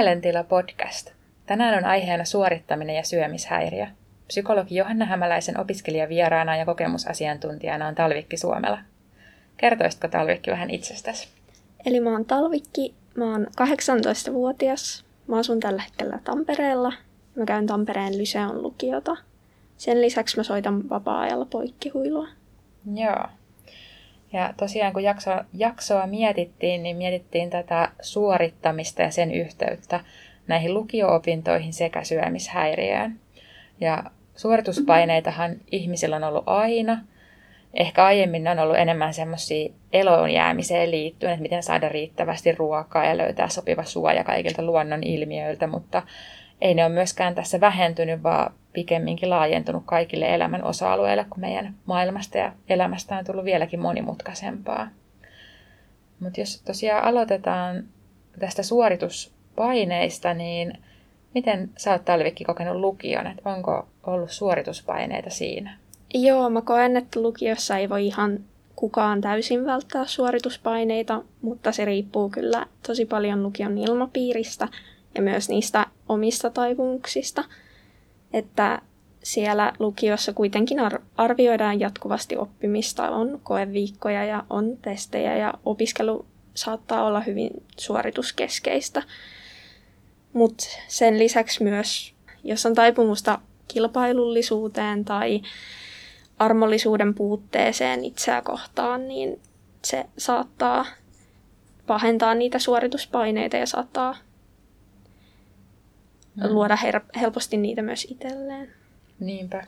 Mielentila podcast. Tänään on aiheena suorittaminen ja syömishäiriö. Psykologi Johanna Hämäläisen opiskelijavieraana ja kokemusasiantuntijana on Talvikki Suomela. Kertoisitko Talvikki vähän itsestäsi? Eli mä oon Talvikki, mä oon 18-vuotias, mä asun tällä hetkellä Tampereella. Mä käyn Tampereen Lyseon lukiota. Sen lisäksi mä soitan vapaa-ajalla poikkihuilua. Joo. Ja tosiaan kun jaksoa, jaksoa mietittiin, niin mietittiin tätä suorittamista ja sen yhteyttä näihin lukio-opintoihin sekä syömishäiriöön. Ja suorituspaineitahan ihmisillä on ollut aina. Ehkä aiemmin ne on ollut enemmän semmoisia eloon jäämiseen liittyen, että miten saada riittävästi ruokaa ja löytää sopiva suoja kaikilta luonnon ilmiöiltä, mutta ei ne ole myöskään tässä vähentynyt, vaan pikemminkin laajentunut kaikille elämän osa-alueille, kun meidän maailmasta ja elämästä on tullut vieläkin monimutkaisempaa. Mutta jos tosiaan aloitetaan tästä suorituspaineista, niin miten sä oot Talvikki kokenut lukion? Et onko ollut suorituspaineita siinä? Joo, mä koen, että lukiossa ei voi ihan kukaan täysin välttää suorituspaineita, mutta se riippuu kyllä tosi paljon lukion ilmapiiristä ja myös niistä omista taipumuksista. Että siellä lukiossa kuitenkin arvioidaan jatkuvasti oppimista, on koeviikkoja ja on testejä ja opiskelu saattaa olla hyvin suorituskeskeistä. Mutta sen lisäksi myös, jos on taipumusta kilpailullisuuteen tai armollisuuden puutteeseen itseä kohtaan, niin se saattaa pahentaa niitä suorituspaineita ja saattaa mm. luoda her- helposti niitä myös itselleen. Niinpä.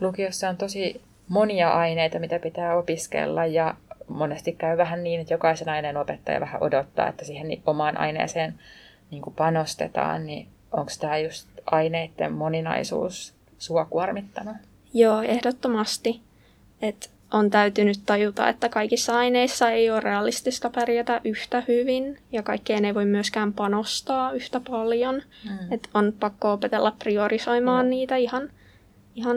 Lukiossa on tosi monia aineita, mitä pitää opiskella ja monesti käy vähän niin, että jokaisen aineen opettaja vähän odottaa, että siihen omaan aineeseen niin kuin panostetaan, niin onko tämä just aineiden moninaisuus sua kuormittanut? Joo, ehdottomasti. että on täytynyt tajuta, että kaikissa aineissa ei ole realistista pärjätä yhtä hyvin ja kaikkeen ei voi myöskään panostaa yhtä paljon. Mm. Että on pakko opetella priorisoimaan mm. niitä ihan, ihan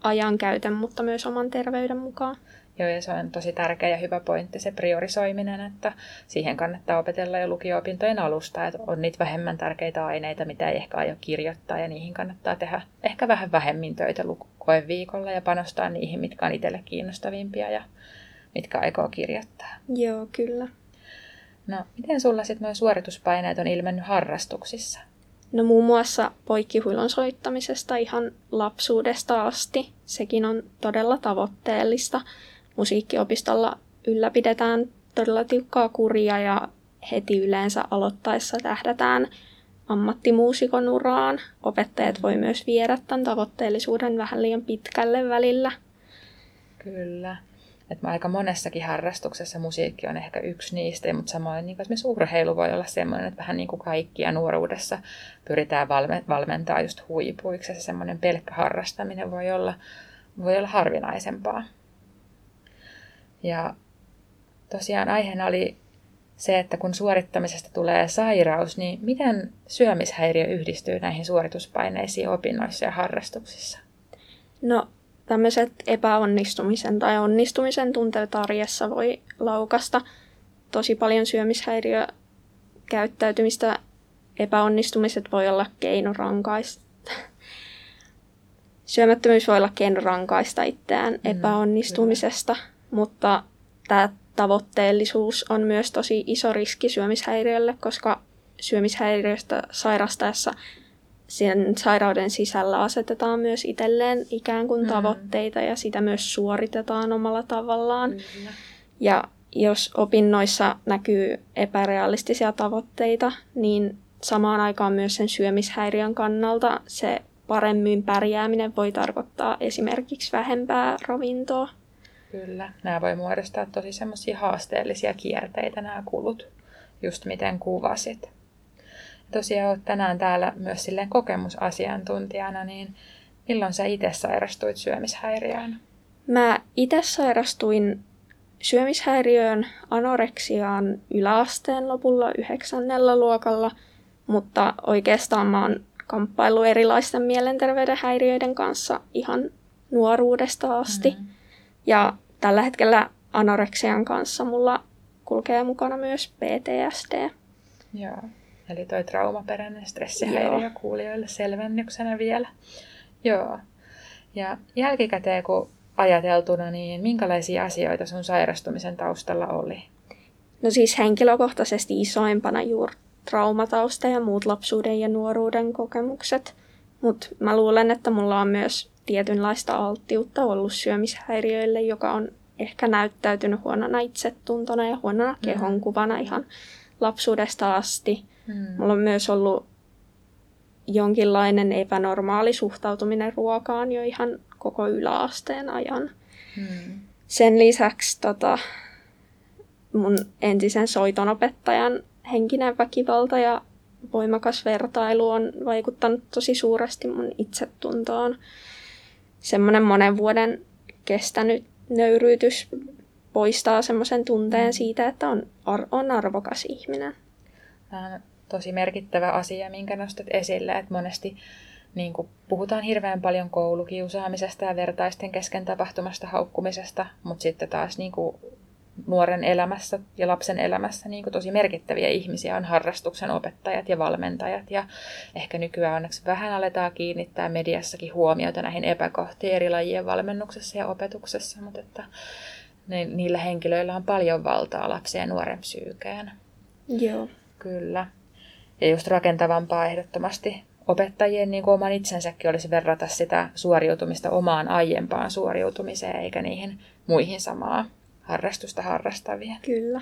ajankäytön, mutta myös oman terveyden mukaan. Joo, ja se on tosi tärkeä ja hyvä pointti se priorisoiminen, että siihen kannattaa opetella jo lukio-opintojen alusta, että on niitä vähemmän tärkeitä aineita, mitä ei ehkä aio kirjoittaa, ja niihin kannattaa tehdä ehkä vähän vähemmin töitä viikolla ja panostaa niihin, mitkä on itselle kiinnostavimpia ja mitkä aikoo kirjoittaa. Joo, kyllä. No, miten sulla sitten nuo suorituspaineet on ilmennyt harrastuksissa? No muun muassa poikkihuilon soittamisesta ihan lapsuudesta asti. Sekin on todella tavoitteellista musiikkiopistolla ylläpidetään todella tiukkaa kuria ja heti yleensä aloittaessa tähdätään ammattimuusikon uraan. Opettajat voi myös viedä tämän tavoitteellisuuden vähän liian pitkälle välillä. Kyllä. Et mä aika monessakin harrastuksessa musiikki on ehkä yksi niistä, mutta samoin niin esimerkiksi urheilu voi olla sellainen, että vähän niin kuin kaikkia nuoruudessa pyritään valme- valmentaa just huipuiksi. Se semmoinen pelkkä harrastaminen voi olla, voi olla harvinaisempaa. Ja tosiaan aiheena oli se, että kun suorittamisesta tulee sairaus, niin miten syömishäiriö yhdistyy näihin suorituspaineisiin opinnoissa ja harrastuksissa? No tämmöiset epäonnistumisen tai onnistumisen tunteet arjessa voi laukasta tosi paljon syömishäiriö käyttäytymistä. Epäonnistumiset voi olla keino rankaista. Syömättömyys voi olla keino rankaista itseään mm, epäonnistumisesta. Kyllä mutta tämä tavoitteellisuus on myös tosi iso riski syömishäiriölle, koska syömishäiriöstä sairastaessa sen sairauden sisällä asetetaan myös itselleen ikään kuin mm. tavoitteita ja sitä myös suoritetaan omalla tavallaan. Ja jos opinnoissa näkyy epärealistisia tavoitteita, niin samaan aikaan myös sen syömishäiriön kannalta se paremmin pärjääminen voi tarkoittaa esimerkiksi vähempää ravintoa. Kyllä, nämä voi muodostaa tosi semmoisia haasteellisia kierteitä nämä kulut, just miten kuvasit. Tosiaan olet tänään täällä myös silleen kokemusasiantuntijana, niin milloin sä itse sairastuit syömishäiriöön? Mä itse sairastuin syömishäiriöön anoreksiaan yläasteen lopulla yhdeksännellä luokalla, mutta oikeastaan mä oon kamppailu erilaisten mielenterveyden häiriöiden kanssa ihan nuoruudesta asti. Mm-hmm. Ja tällä hetkellä anoreksian kanssa mulla kulkee mukana myös PTSD. Joo. Eli toi traumaperäinen stressihäiriö kuulijoille selvennyksenä vielä. Joo. Ja jälkikäteen kun ajateltuna, niin minkälaisia asioita sun sairastumisen taustalla oli? No siis henkilökohtaisesti isoimpana juuri traumatausta ja muut lapsuuden ja nuoruuden kokemukset. Mutta mä luulen, että mulla on myös tietynlaista alttiutta ollut syömishäiriöille, joka on ehkä näyttäytynyt huonona itsetuntona ja huonona mm. kehonkuvana ihan lapsuudesta asti. Mm. Mulla on myös ollut jonkinlainen epänormaali suhtautuminen ruokaan jo ihan koko yläasteen ajan. Mm. Sen lisäksi tota, mun entisen soitonopettajan henkinen väkivalta ja voimakas vertailu on vaikuttanut tosi suuresti mun itsetuntoon. Semmoinen monen vuoden kestänyt nöyryytys poistaa semmoisen tunteen siitä, että on, ar- on arvokas ihminen. Tämä on tosi merkittävä asia, minkä nostat esille, että monesti niin kuin puhutaan hirveän paljon koulukiusaamisesta ja vertaisten kesken tapahtumasta haukkumisesta, mutta sitten taas niin kuin nuoren elämässä ja lapsen elämässä niin kuin tosi merkittäviä ihmisiä on harrastuksen opettajat ja valmentajat. Ja ehkä nykyään onneksi vähän aletaan kiinnittää mediassakin huomiota näihin epäkohtiin eri lajien valmennuksessa ja opetuksessa, mutta että ne, niillä henkilöillä on paljon valtaa lapsen ja nuoren psyykeen. Joo. Kyllä. Ja just rakentavampaa ehdottomasti opettajien niin kuin oman itsensäkin olisi verrata sitä suoriutumista omaan aiempaan suoriutumiseen eikä niihin muihin samaa harrastusta harrastavia. Kyllä.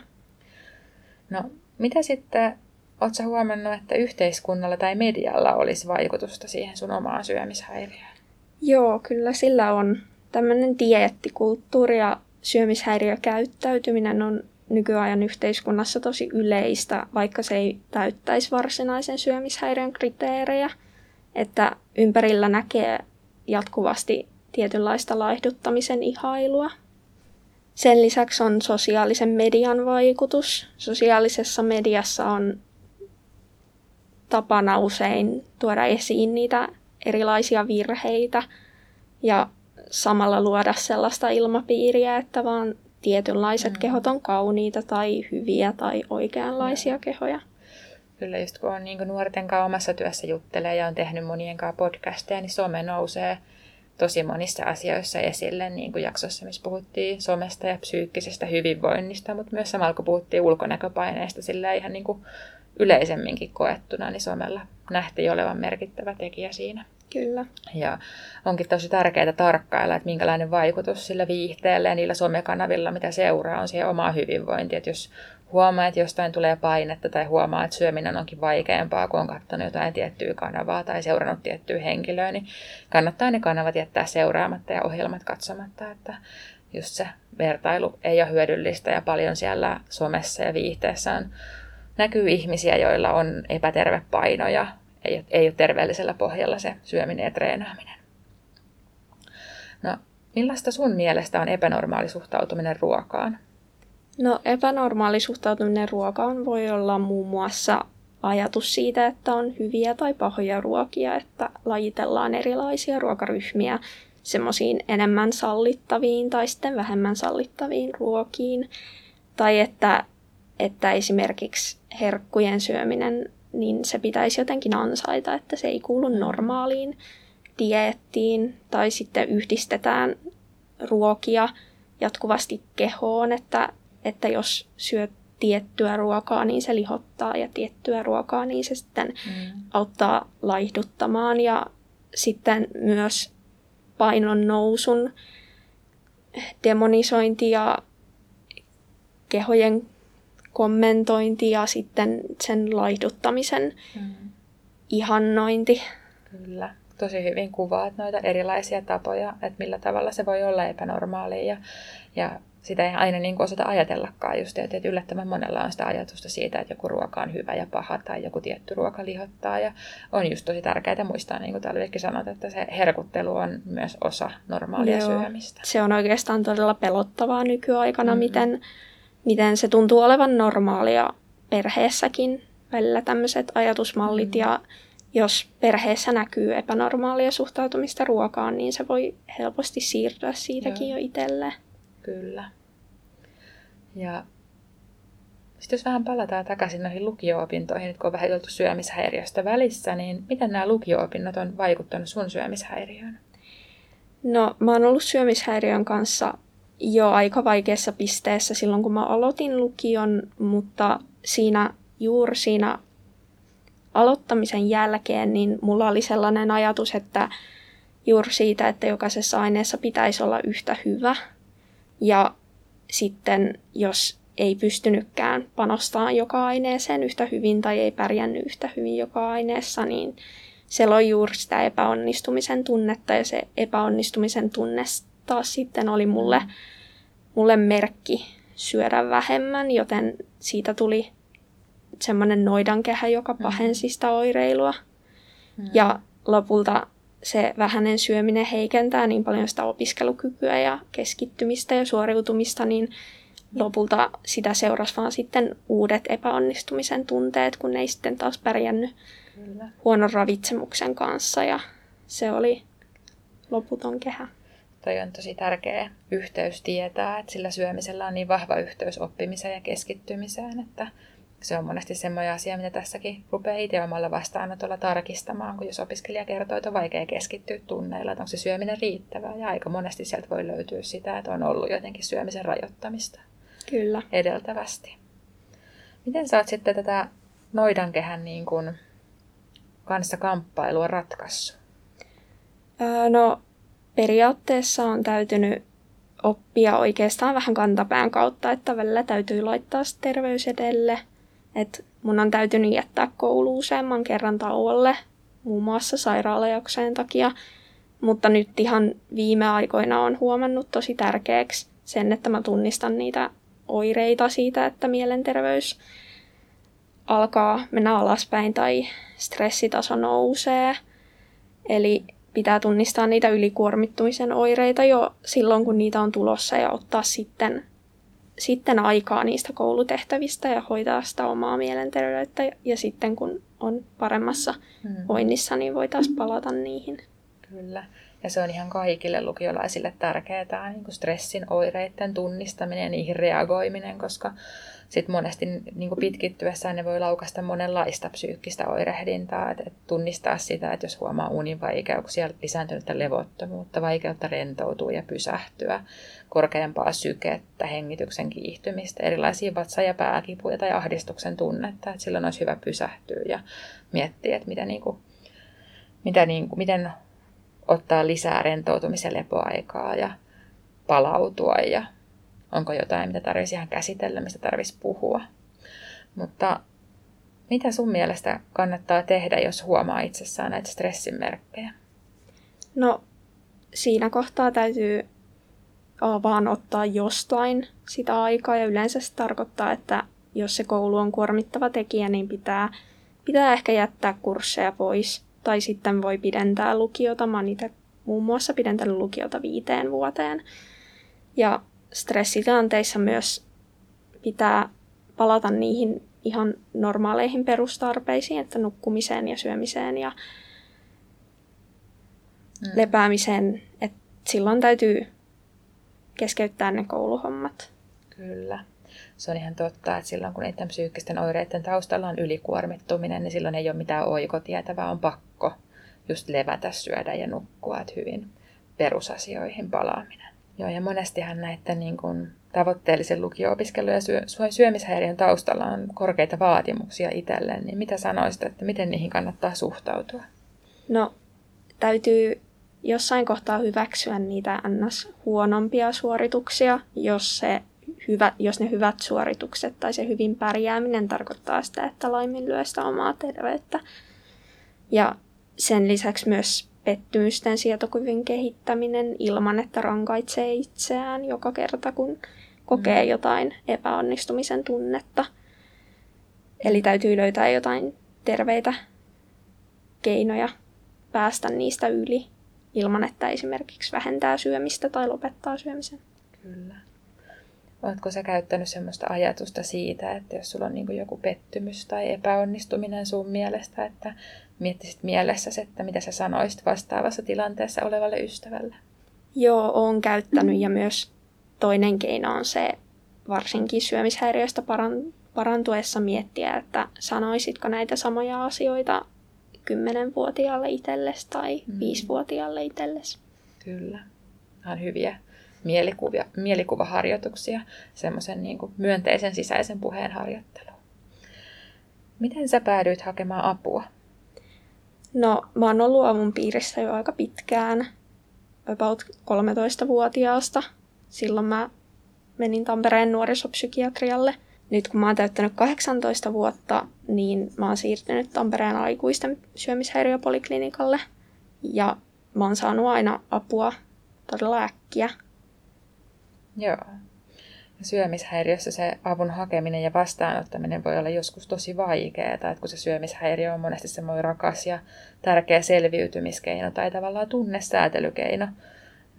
No, mitä sitten, ootko huomannut, että yhteiskunnalla tai medialla olisi vaikutusta siihen sun omaan syömishäiriöön? Joo, kyllä sillä on. Tämmöinen dieettikulttuuri ja syömishäiriökäyttäytyminen on nykyajan yhteiskunnassa tosi yleistä, vaikka se ei täyttäisi varsinaisen syömishäiriön kriteerejä. Että ympärillä näkee jatkuvasti tietynlaista laihduttamisen ihailua, sen lisäksi on sosiaalisen median vaikutus. Sosiaalisessa mediassa on tapana usein tuoda esiin niitä erilaisia virheitä ja samalla luoda sellaista ilmapiiriä, että vaan tietynlaiset mm. kehot on kauniita tai hyviä tai oikeanlaisia mm. kehoja. Kyllä, just kun on niin nuorten kanssa omassa työssä juttelee ja on tehnyt monien kanssa podcasteja, niin some nousee tosi monissa asioissa esille, niin kuin jaksossa, missä puhuttiin somesta ja psyykkisestä hyvinvoinnista, mutta myös samalla kun puhuttiin ulkonäköpaineista sillä ihan niin kuin yleisemminkin koettuna, niin somella nähtiin olevan merkittävä tekijä siinä. Kyllä. Ja onkin tosi tärkeää tarkkailla, että minkälainen vaikutus sillä viihteellä ja niillä somekanavilla, mitä seuraa, on siihen omaa hyvinvointiin. Että jos huomaa, että jostain tulee painetta tai huomaa, että syöminen onkin vaikeampaa, kun on katsonut jotain tiettyä kanavaa tai seurannut tiettyä henkilöä, niin kannattaa ne kanavat jättää seuraamatta ja ohjelmat katsomatta, että just se vertailu ei ole hyödyllistä ja paljon siellä somessa ja viihteessä on, näkyy ihmisiä, joilla on epäterve paino ja ei, ei ole terveellisellä pohjalla se syöminen ja treenaaminen. No, millaista sun mielestä on epänormaali suhtautuminen ruokaan? No epänormaali suhtautuminen ruokaan voi olla muun muassa ajatus siitä, että on hyviä tai pahoja ruokia, että lajitellaan erilaisia ruokaryhmiä semmoisiin enemmän sallittaviin tai sitten vähemmän sallittaviin ruokiin. Tai että, että esimerkiksi herkkujen syöminen, niin se pitäisi jotenkin ansaita, että se ei kuulu normaaliin dieettiin. Tai sitten yhdistetään ruokia jatkuvasti kehoon, että että jos syöt tiettyä ruokaa, niin se lihottaa ja tiettyä ruokaa, niin se sitten mm. auttaa laihduttamaan ja sitten myös painon nousun demonisointi ja kehojen kommentointi ja sitten sen laihduttamisen mm. ihannointi. Kyllä, tosi hyvin kuvaat noita erilaisia tapoja, että millä tavalla se voi olla epänormaalia ja, ja sitä ei aina niin kuin osata ajatellakaan just, että yllättävän monella on sitä ajatusta siitä, että joku ruoka on hyvä ja paha tai joku tietty ruoka lihottaa ja on just tosi tärkeää muistaa, niin kuin Talvikki sanoi, että se herkuttelu on myös osa normaalia Joo. syömistä. Se on oikeastaan todella pelottavaa nykyaikana, mm-hmm. miten, miten se tuntuu olevan normaalia perheessäkin välillä tämmöiset ajatusmallit mm-hmm. ja jos perheessä näkyy epänormaalia suhtautumista ruokaan, niin se voi helposti siirtyä siitäkin Joo. jo itselleen. Kyllä. Ja Sitten jos vähän palataan takaisin noihin lukio-opintoihin, nyt kun on vähän oltu syömishäiriöstä välissä, niin miten nämä lukio-opinnot on vaikuttanut sun syömishäiriöön? No, mä oon ollut syömishäiriön kanssa jo aika vaikeassa pisteessä silloin, kun mä aloitin lukion, mutta siinä juuri siinä aloittamisen jälkeen, niin mulla oli sellainen ajatus, että juuri siitä, että jokaisessa aineessa pitäisi olla yhtä hyvä. Ja sitten jos ei pystynytkään panostamaan joka aineeseen yhtä hyvin tai ei pärjännyt yhtä hyvin joka aineessa, niin se loi juuri sitä epäonnistumisen tunnetta ja se epäonnistumisen tunne taas sitten oli mulle, mulle merkki syödä vähemmän, joten siitä tuli semmoinen noidankehä, joka mm. pahensi sitä oireilua. Mm. Ja lopulta se vähäinen syöminen heikentää niin paljon sitä opiskelukykyä ja keskittymistä ja suoriutumista, niin lopulta sitä seurasi vaan sitten uudet epäonnistumisen tunteet, kun ne ei sitten taas pärjännyt Kyllä. huonon ravitsemuksen kanssa ja se oli loputon kehä. Toi on tosi tärkeä yhteys tietää, että sillä syömisellä on niin vahva yhteys oppimiseen ja keskittymiseen, että se on monesti semmoinen asia, mitä tässäkin rupeaa itse omalla vastaanotolla tarkistamaan, kun jos opiskelija kertoo, että on vaikea keskittyä tunneilla, että onko se syöminen riittävää. Ja aika monesti sieltä voi löytyä sitä, että on ollut jotenkin syömisen rajoittamista. Kyllä. Edeltävästi. Miten sä oot sitten tätä noidankehän niin kuin kanssa kamppailua ratkaissut? Öö, no periaatteessa on täytynyt oppia oikeastaan vähän kantapään kautta, että välillä täytyy laittaa terveys edelle – että mun on täytynyt jättää koulu useamman kerran tauolle, muun muassa sairaalajakseen takia. Mutta nyt ihan viime aikoina on huomannut tosi tärkeäksi sen, että mä tunnistan niitä oireita siitä, että mielenterveys alkaa mennä alaspäin tai stressitaso nousee. Eli pitää tunnistaa niitä ylikuormittumisen oireita jo silloin, kun niitä on tulossa ja ottaa sitten sitten aikaa niistä koulutehtävistä ja hoitaa sitä omaa mielenterveyttä. Ja sitten kun on paremmassa mm. voinnissa, niin voitaisiin palata niihin. Kyllä. Ja se on ihan kaikille lukiolaisille tärkeää, niin kuin stressin oireiden tunnistaminen ja niihin reagoiminen, koska sitten monesti niin kuin pitkittyessään ne voi laukasta monenlaista psyykkistä oirehdintaa, että, että tunnistaa sitä, että jos huomaa univaikeuksia, lisääntynyttä levottomuutta, vaikeutta rentoutua ja pysähtyä, korkeampaa sykettä, hengityksen kiihtymistä, erilaisia vatsa- ja pääkipuja tai ahdistuksen tunnetta, että silloin olisi hyvä pysähtyä ja miettiä, että mitä, niin kuin, mitä niin kuin, miten ottaa lisää rentoutumisen lepoaikaa ja palautua ja onko jotain, mitä tarvitsisi ihan käsitellä, mistä tarvitsisi puhua. Mutta mitä sun mielestä kannattaa tehdä, jos huomaa itsessään näitä stressin merkkejä? No, siinä kohtaa täytyy vaan ottaa jostain sitä aikaa ja yleensä se tarkoittaa, että jos se koulu on kuormittava tekijä, niin pitää, pitää ehkä jättää kursseja pois. Tai sitten voi pidentää lukiota. Mä oon itse muun muassa pidentänyt lukiota viiteen vuoteen. Ja stressitilanteissa myös pitää palata niihin ihan normaaleihin perustarpeisiin, että nukkumiseen ja syömiseen ja mm. lepäämiseen. Et silloin täytyy keskeyttää ne kouluhommat. Kyllä. Se on ihan totta, että silloin kun niiden psyykkisten oireiden taustalla on ylikuormittuminen, niin silloin ei ole mitään oikotietä, vaan on pakko just levätä, syödä ja nukkua, että hyvin perusasioihin palaaminen. Joo, ja monestihan näiden niin kuin, tavoitteellisen lukio-opiskelun ja syö, syömishäiriön taustalla on korkeita vaatimuksia itselleen, niin mitä sanoisit, että miten niihin kannattaa suhtautua? No, täytyy jossain kohtaa hyväksyä niitä ns. huonompia suorituksia, jos, se hyvä, jos ne hyvät suoritukset tai se hyvin pärjääminen tarkoittaa sitä, että laiminlyö sitä omaa terveyttä. Ja sen lisäksi myös pettymysten sietokyvyn kehittäminen ilman, että rankaitsee itseään joka kerta, kun kokee mm. jotain epäonnistumisen tunnetta. Eli täytyy löytää jotain terveitä keinoja päästä niistä yli ilman, että esimerkiksi vähentää syömistä tai lopettaa syömisen. Kyllä. Oletko sä käyttänyt sellaista ajatusta siitä, että jos sulla on niin joku pettymys tai epäonnistuminen sun mielestä, että miettisit mielessäsi, että mitä sä sanoisit vastaavassa tilanteessa olevalle ystävälle? Joo, olen käyttänyt ja myös toinen keino on se varsinkin syömishäiriöistä parantuessa miettiä, että sanoisitko näitä samoja asioita kymmenenvuotiaalle itsellesi tai mm. viisivuotiaalle itsellesi. Kyllä. Nämä on hyviä mielikuvia, mielikuvaharjoituksia, semmoisen niin myönteisen sisäisen puheen harjoitteluun. Miten sä päädyit hakemaan apua? No, mä oon ollut avun piirissä jo aika pitkään, about 13-vuotiaasta. Silloin mä menin Tampereen nuorisopsykiatrialle. Nyt kun mä oon täyttänyt 18 vuotta, niin mä oon siirtynyt Tampereen aikuisten syömishäiriöpoliklinikalle. Ja mä oon saanut aina apua todella äkkiä. Joo. Syömishäiriössä se avun hakeminen ja vastaanottaminen voi olla joskus tosi vaikeaa, että kun se syömishäiriö on monesti semmoinen rakas ja tärkeä selviytymiskeino tai tavallaan tunnesäätelykeino,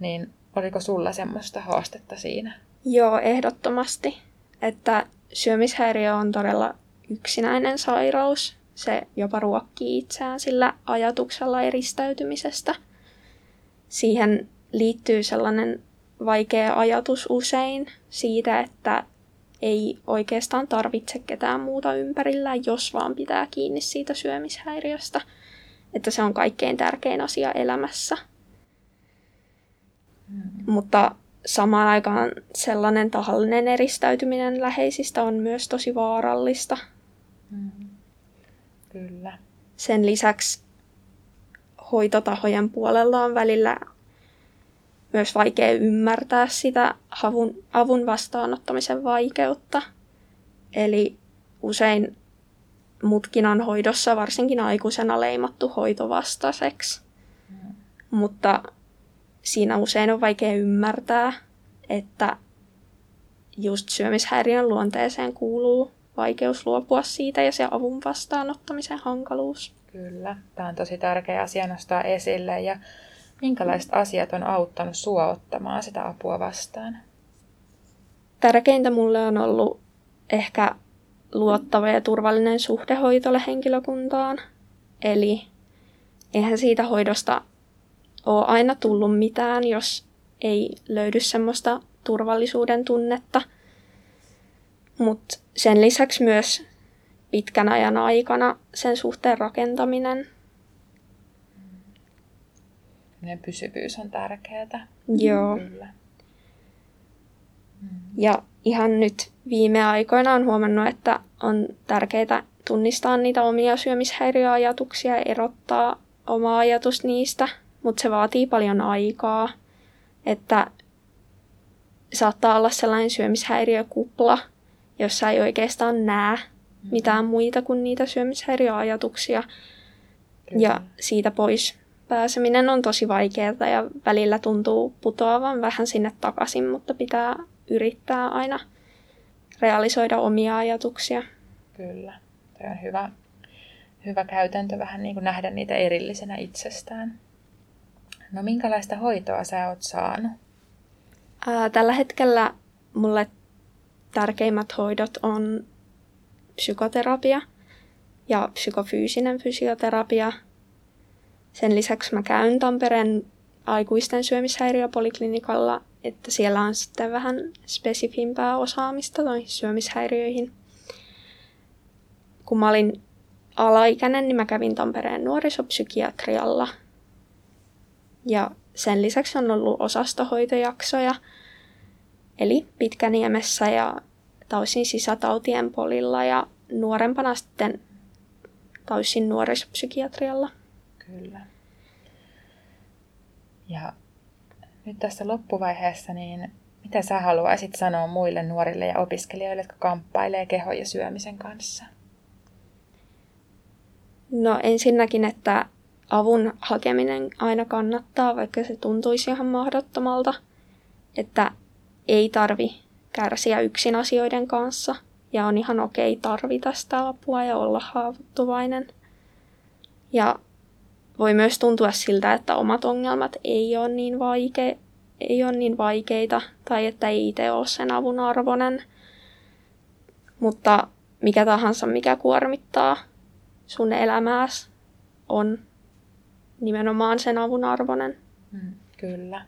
niin oliko sulla semmoista haastetta siinä? Joo, ehdottomasti. Että syömishäiriö on todella yksinäinen sairaus. Se jopa ruokkii itseään sillä ajatuksella eristäytymisestä. Siihen liittyy sellainen vaikea ajatus usein siitä, että ei oikeastaan tarvitse ketään muuta ympärillään, jos vaan pitää kiinni siitä syömishäiriöstä. Että se on kaikkein tärkein asia elämässä. Mm. Mutta samaan aikaan sellainen tahallinen eristäytyminen läheisistä on myös tosi vaarallista. Mm. Kyllä. Sen lisäksi hoitotahojen puolella on välillä myös vaikea ymmärtää sitä avun, avun vastaanottamisen vaikeutta. Eli usein mutkin on hoidossa varsinkin aikuisena leimattu hoitovastaiseksi. Mm. Mutta siinä usein on vaikea ymmärtää, että just syömishäiriön luonteeseen kuuluu vaikeus luopua siitä ja se avun vastaanottamisen hankaluus. Kyllä, tämä on tosi tärkeä asia nostaa esille ja minkälaiset asiat on auttanut sua ottamaan sitä apua vastaan? Tärkeintä mulle on ollut ehkä luottava ja turvallinen suhde hoitolle henkilökuntaan. Eli eihän siitä hoidosta ole aina tullut mitään, jos ei löydy semmoista turvallisuuden tunnetta. Mutta sen lisäksi myös pitkän ajan aikana sen suhteen rakentaminen. Ne pysyvyys on tärkeää. Joo. Kyllä. Ja ihan nyt viime aikoina on huomannut, että on tärkeää tunnistaa niitä omia syömishäiriöajatuksia ja erottaa oma ajatus niistä – mutta se vaatii paljon aikaa, että saattaa olla sellainen syömishäiriökupla, jossa ei oikeastaan näe mm-hmm. mitään muita kuin niitä syömishäiriöajatuksia. Kyllä. Ja siitä pois pääseminen on tosi vaikeaa ja välillä tuntuu putoavan vähän sinne takaisin, mutta pitää yrittää aina realisoida omia ajatuksia. Kyllä, Tämä on hyvä, hyvä käytäntö vähän niin kuin nähdä niitä erillisenä itsestään. No minkälaista hoitoa sä oot saanut? Ää, tällä hetkellä mulle tärkeimmät hoidot on psykoterapia ja psykofyysinen fysioterapia. Sen lisäksi mä käyn Tampereen aikuisten syömishäiriöpoliklinikalla, että siellä on sitten vähän spesifimpää osaamista noihin syömishäiriöihin. Kun mä olin alaikäinen, niin mä kävin Tampereen nuorisopsykiatrialla – ja sen lisäksi on ollut osastohoitojaksoja, eli Pitkäniemessä ja Tausin sisätautien polilla ja nuorempana sitten Tausin nuorisopsykiatrialla. Kyllä. Ja nyt tässä loppuvaiheessa, niin mitä sä haluaisit sanoa muille nuorille ja opiskelijoille, jotka kamppailee kehon ja syömisen kanssa? No ensinnäkin, että avun hakeminen aina kannattaa, vaikka se tuntuisi ihan mahdottomalta. Että ei tarvi kärsiä yksin asioiden kanssa ja on ihan okei tarvita sitä apua ja olla haavoittuvainen. Ja voi myös tuntua siltä, että omat ongelmat ei ole niin, vaike- ei ole niin vaikeita tai että ei itse ole sen avun arvoinen. Mutta mikä tahansa, mikä kuormittaa sun elämääsi, on nimenomaan sen avun arvoinen. Mm, kyllä.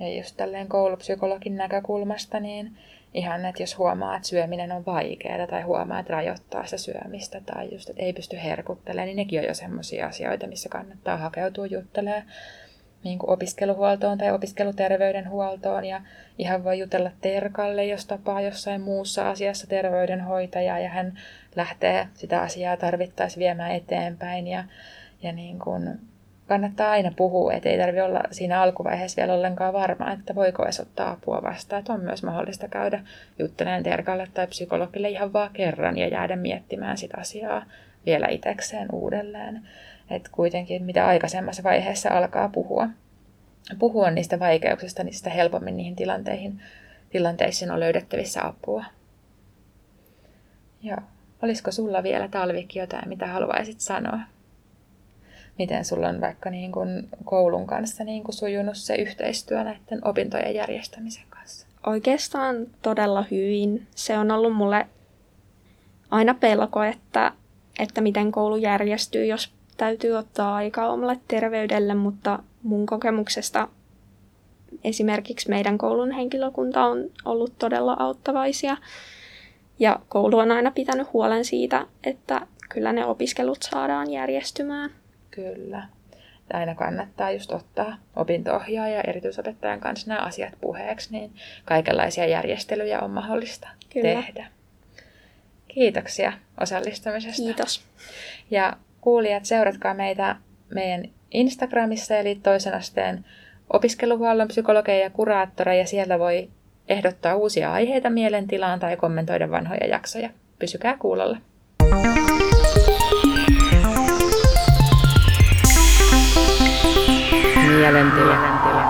Ja just tälleen koulupsykologin näkökulmasta, niin Ihan, että jos huomaa, että syöminen on vaikeaa tai huomaa, että rajoittaa sitä syömistä tai just, että ei pysty herkuttelemaan, niin nekin on jo sellaisia asioita, missä kannattaa hakeutua juttelemaan niin kuin opiskeluhuoltoon tai opiskeluterveydenhuoltoon. Ja ihan voi jutella Terkalle, jos tapaa jossain muussa asiassa terveydenhoitajaa ja hän lähtee sitä asiaa tarvittaessa viemään eteenpäin. Ja, ja niin kuin kannattaa aina puhua, että ei tarvitse olla siinä alkuvaiheessa vielä ollenkaan varma, että voiko edes ottaa apua vastaan. Että on myös mahdollista käydä juttelemaan terkalle tai psykologille ihan vaan kerran ja jäädä miettimään sitä asiaa vielä itsekseen uudelleen. Että kuitenkin mitä aikaisemmassa vaiheessa alkaa puhua, puhua niistä vaikeuksista, niin sitä helpommin niihin tilanteihin, tilanteisiin on löydettävissä apua. Joo. Olisiko sulla vielä talvikki jotain, mitä haluaisit sanoa? Miten sulla on vaikka niin kuin koulun kanssa niin kuin sujunut se yhteistyö näiden opintojen järjestämisen kanssa? Oikeastaan todella hyvin. Se on ollut mulle aina pelko, että, että miten koulu järjestyy, jos täytyy ottaa aikaa omalle terveydelle, mutta mun kokemuksesta esimerkiksi meidän koulun henkilökunta on ollut todella auttavaisia. Ja koulu on aina pitänyt huolen siitä, että kyllä ne opiskelut saadaan järjestymään. Kyllä. Aina kannattaa just ottaa opinto ja erityisopettajan kanssa nämä asiat puheeksi, niin kaikenlaisia järjestelyjä on mahdollista Kyllä. tehdä. Kiitoksia osallistumisesta. Kiitos. Ja kuulijat, seuratkaa meitä meidän Instagramissa, eli toisen asteen opiskeluhuollon psykologeja ja kuraattoreja. Siellä voi ehdottaa uusia aiheita mielentilaan tai kommentoida vanhoja jaksoja. Pysykää kuulolla. Mielentila.